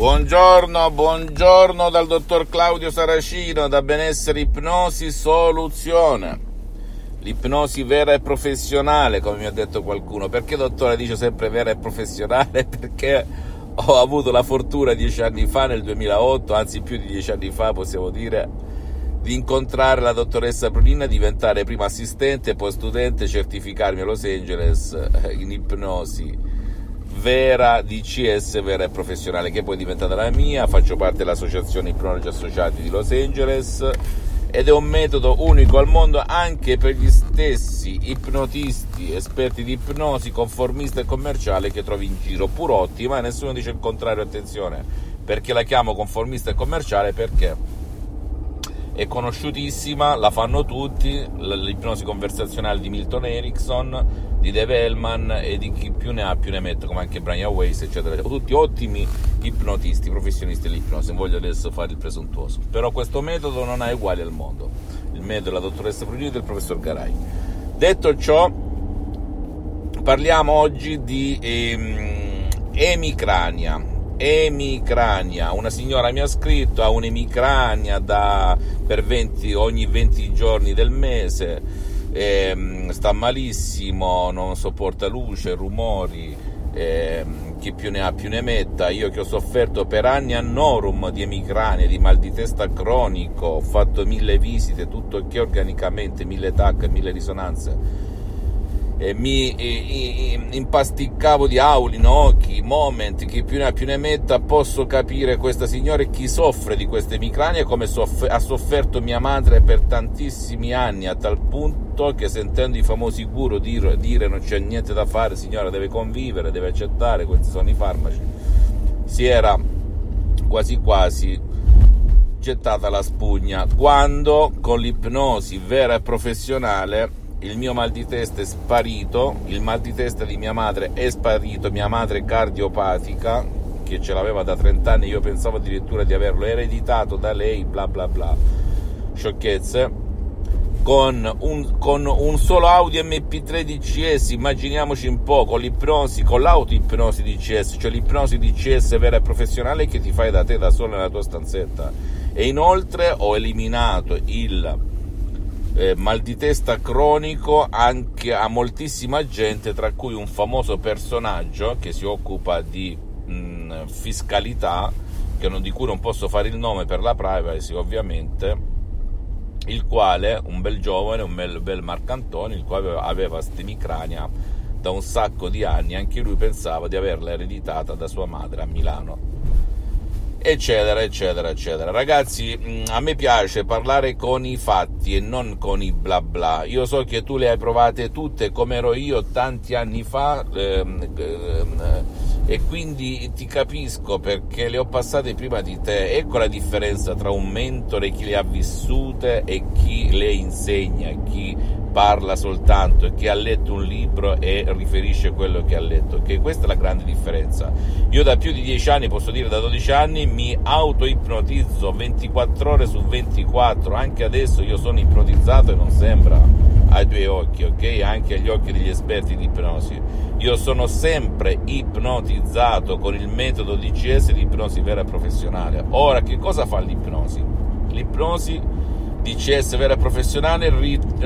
Buongiorno, buongiorno dal dottor Claudio Saracino da Benessere Ipnosi Soluzione. L'ipnosi vera e professionale, come mi ha detto qualcuno. Perché dottore dice sempre vera e professionale? Perché ho avuto la fortuna dieci anni fa, nel 2008, anzi più di dieci anni fa possiamo dire, di incontrare la dottoressa Brunina, diventare prima assistente, poi studente, certificarmi a Los Angeles eh, in ipnosi vera DCS vera e professionale che poi è diventata la mia, faccio parte dell'associazione Ipnologi Associati di Los Angeles. Ed è un metodo unico al mondo anche per gli stessi ipnotisti, esperti di ipnosi, conformista e commerciale che trovi in giro, pur ottima e nessuno dice il contrario, attenzione, perché la chiamo conformista e commerciale perché è conosciutissima, la fanno tutti, l'ipnosi conversazionale di Milton Erickson, di Dave Hellman e di chi più ne ha più ne mette, come anche Brian Weiss, eccetera, eccetera. Tutti ottimi ipnotisti, professionisti dell'ipnosi, non voglio adesso fare il presuntuoso. Però questo metodo non ha uguali al mondo. Il metodo della dottoressa Brunito e del professor Garai. Detto ciò, parliamo oggi di ehm, emicrania emicrania. Una signora mi ha scritto, ha un'emicrania da, per 20, ogni 20 giorni del mese, eh, sta malissimo, non sopporta luce, rumori, eh, chi più ne ha più ne metta. Io che ho sofferto per anni a Norum di emicrania, di mal di testa cronico, ho fatto mille visite, tutto che organicamente, mille tac, mille risonanze eh, mi eh, impasticcavo di auli, occhi, moment, chi più ne ha più ne metta, posso capire questa signora e chi soffre di queste emicranie come soff- ha sofferto mia madre per tantissimi anni, a tal punto che sentendo i famosi guru dire, dire non c'è niente da fare, signora deve convivere, deve accettare, questi sono i farmaci, si era quasi quasi gettata la spugna, quando con l'ipnosi vera e professionale il mio mal di testa è sparito, il mal di testa di mia madre è sparito, mia madre è cardiopatica, che ce l'aveva da 30 anni, io pensavo addirittura di averlo ereditato da lei, bla bla bla, sciocchezze. Con un, con un solo audio MP3 DCS, immaginiamoci un po', con l'ipnosi, con l'autoipnosi DCS, cioè l'ipnosi DCS vera e professionale che ti fai da te da solo nella tua stanzetta. E inoltre ho eliminato il eh, mal di testa cronico anche a moltissima gente, tra cui un famoso personaggio che si occupa di mh, fiscalità, non, di cui non posso fare il nome per la privacy ovviamente, il quale, un bel giovane, un bel, bel Marcantoni, il quale aveva, aveva stemicrania da un sacco di anni, anche lui pensava di averla ereditata da sua madre a Milano eccetera, eccetera, eccetera. Ragazzi, mm, a me piace parlare con i fatti e non con i bla bla. Io so che tu le hai provate tutte come ero io tanti anni fa ehm, ehm, e quindi ti capisco perché le ho passate prima di te. Ecco la differenza tra un mentore, chi le ha vissute e chi le insegna, chi parla soltanto che ha letto un libro e riferisce quello che ha letto, che questa è la grande differenza. Io da più di 10 anni, posso dire da 12 anni, mi auto-ipnotizzo 24 ore su 24, anche adesso io sono ipnotizzato e non sembra ai tuoi occhi, ok? Anche agli occhi degli esperti di ipnosi. Io sono sempre ipnotizzato con il metodo DCS di ipnosi vera e professionale. Ora, che cosa fa l'ipnosi? L'ipnosi DCS vera e professionale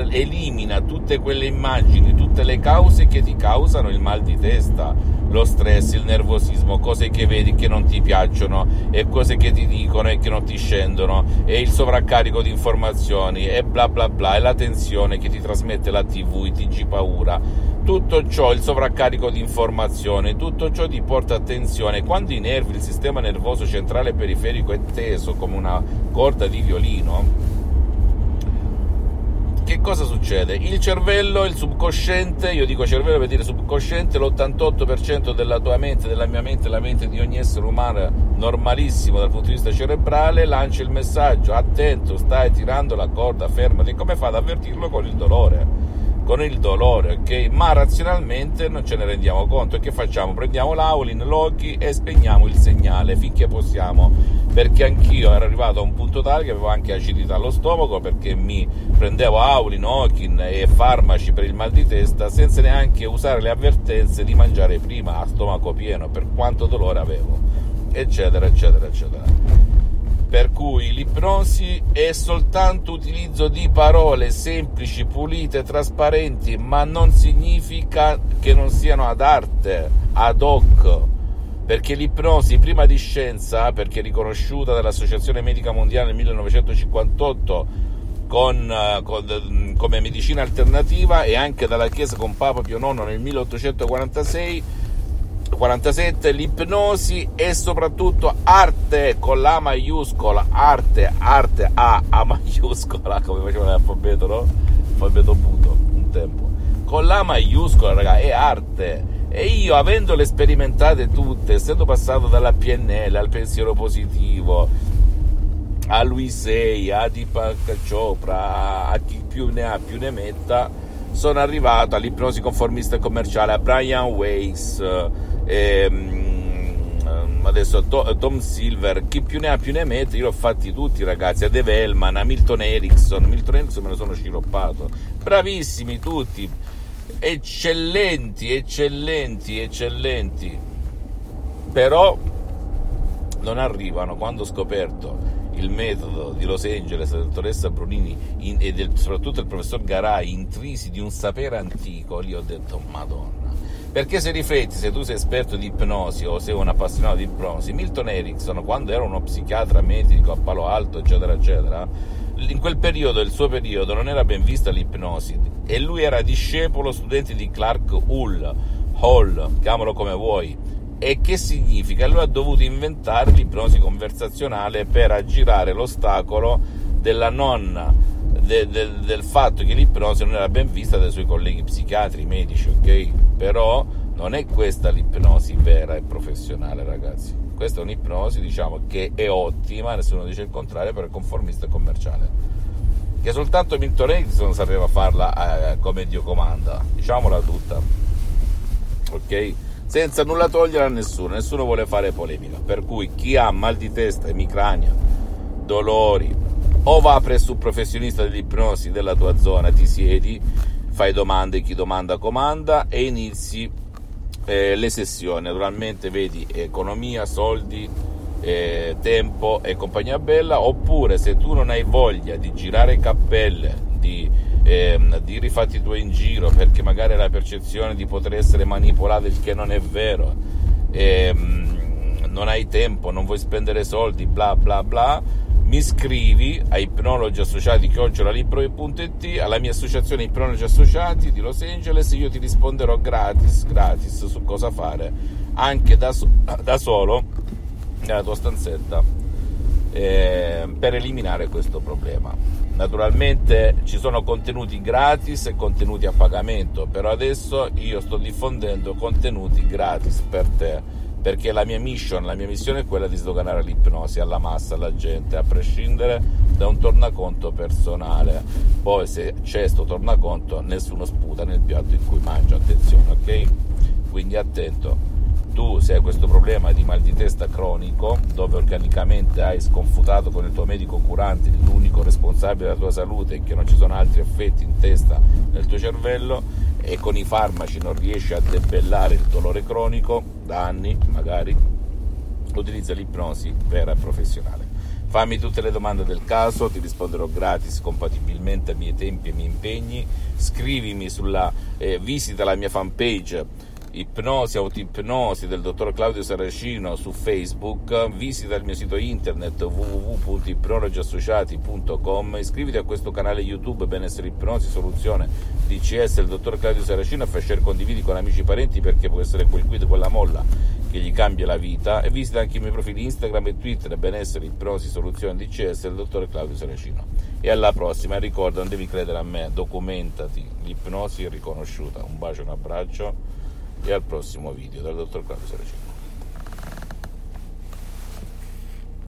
elimina tutte quelle immagini, tutte le cause che ti causano il mal di testa, lo stress, il nervosismo, cose che vedi che non ti piacciono e cose che ti dicono e che non ti scendono e il sovraccarico di informazioni e bla bla bla e la tensione che ti trasmette la tv, i TG paura. Tutto ciò, il sovraccarico di informazioni, tutto ciò ti porta a tensione. Quando i nervi, il sistema nervoso centrale periferico è teso come una corda di violino, che cosa succede? Il cervello, il subconsciente, io dico cervello per dire subconsciente, l'88% della tua mente, della mia mente, la mente di ogni essere umano normalissimo dal punto di vista cerebrale, lancia il messaggio, attento, stai tirando la corda, fermati, come fa ad avvertirlo con il dolore? Con il dolore, ok? Ma razionalmente non ce ne rendiamo conto. E che facciamo? Prendiamo l'Aulin, Loki e spegniamo il segnale finché possiamo. Perché anch'io ero arrivato a un punto tale che avevo anche acidità allo stomaco perché mi prendevo Aulin, Okin e farmaci per il mal di testa senza neanche usare le avvertenze di mangiare prima a stomaco pieno per quanto dolore avevo eccetera, eccetera, eccetera. Per cui l'ipnosi è soltanto utilizzo di parole semplici, pulite, trasparenti, ma non significa che non siano ad arte, ad hoc, perché l'ipnosi prima di scienza, perché riconosciuta dall'Associazione Medica Mondiale nel 1958 con, con, come medicina alternativa e anche dalla Chiesa con Papa Pio IX nel 1846 47 l'ipnosi è soprattutto arte con la maiuscola arte arte A A maiuscola come faceva l'alfabeto no? alfabeto muto un tempo con la maiuscola raga è arte e io avendole sperimentate tutte essendo passato dalla PNL al pensiero positivo a Luisei, a Deepak Chopra, a chi più ne ha più ne metta, sono arrivato all'ipnosi conformista commerciale, a Brian Weiss, ehm, adesso Tom Silver, chi più ne ha più ne mette, io l'ho fatti tutti ragazzi, a Dave Hellman, a Milton Erickson, Milton Erickson me lo sono sciroppato, bravissimi tutti, eccellenti, eccellenti, eccellenti, però non arrivano quando ho scoperto il metodo di Los Angeles, della dottoressa Brunini in, e del, soprattutto il professor Garai, intrisi di un sapere antico, lì ho detto Madonna. Perché se rifletti, se tu sei esperto di ipnosi o sei un appassionato di ipnosi, Milton Erickson, quando era uno psichiatra medico a Palo Alto, eccetera, eccetera, in quel periodo, il suo periodo, non era ben vista l'ipnosi e lui era discepolo studente di Clark Hull, Hall, chiamalo come vuoi, e che significa? Lui ha dovuto inventare l'ipnosi conversazionale per aggirare l'ostacolo della nonna de, de, del fatto che l'ipnosi non era ben vista dai suoi colleghi psichiatri, medici, ok? Però non è questa l'ipnosi vera e professionale, ragazzi. Questa è un'ipnosi, diciamo, che è ottima, nessuno dice il contrario, però è conformista e commerciale. Che soltanto Milton Erickson sapeva farla eh, come Dio comanda, diciamola tutta. Ok? Senza nulla togliere a nessuno, nessuno vuole fare polemica, per cui chi ha mal di testa, emicrania, dolori, o va presso un professionista dell'ipnosi della tua zona, ti siedi, fai domande, chi domanda comanda e inizi eh, le sessioni. Naturalmente vedi economia, soldi, eh, tempo e compagnia bella, oppure se tu non hai voglia di girare cappelle, di ehm, di rifatti tuoi in giro perché magari hai la percezione di poter essere manipolato, il che non è vero, ehm, non hai tempo, non vuoi spendere soldi, bla bla bla, mi iscrivi a Ipnologi Associati chiocciolalibro.it alla mia associazione Ipnologi Associati di Los Angeles io ti risponderò gratis, gratis su cosa fare anche da, so- da solo nella tua stanzetta eh, per eliminare questo problema. Naturalmente ci sono contenuti gratis e contenuti a pagamento, però adesso io sto diffondendo contenuti gratis per te, perché la mia mission, la mia missione è quella di sdoganare l'ipnosi alla massa, alla gente, a prescindere da un tornaconto personale. Poi se c'è questo tornaconto nessuno sputa nel piatto in cui mangia, attenzione, ok? Quindi attento tu se hai questo problema di mal di testa cronico, dove organicamente hai sconfutato con il tuo medico curante l'unico responsabile della tua salute e che non ci sono altri effetti in testa nel tuo cervello e con i farmaci non riesci a debellare il dolore cronico da anni magari, utilizza l'ipnosi vera e professionale. Fammi tutte le domande del caso, ti risponderò gratis compatibilmente ai miei tempi e ai miei impegni. Scrivimi sulla eh, visita la mia fanpage ipnosi, autoipnosi del dottor Claudio Saracino su Facebook, visita il mio sito internet www.ipnologiassociati.com, iscriviti a questo canale YouTube Benessere Ipnosi Soluzione DCS del dottor Claudio Saracino e fai share condividi con amici e parenti perché può essere quel quid, quella molla che gli cambia la vita e visita anche i miei profili Instagram e Twitter Benessere Ipnosi Soluzione DCS del dottor Claudio Saracino. E alla prossima, ricorda, non devi credere a me, documentati, l'ipnosi è riconosciuta. Un bacio, un abbraccio e al prossimo video dal dottor Claudio Saracino.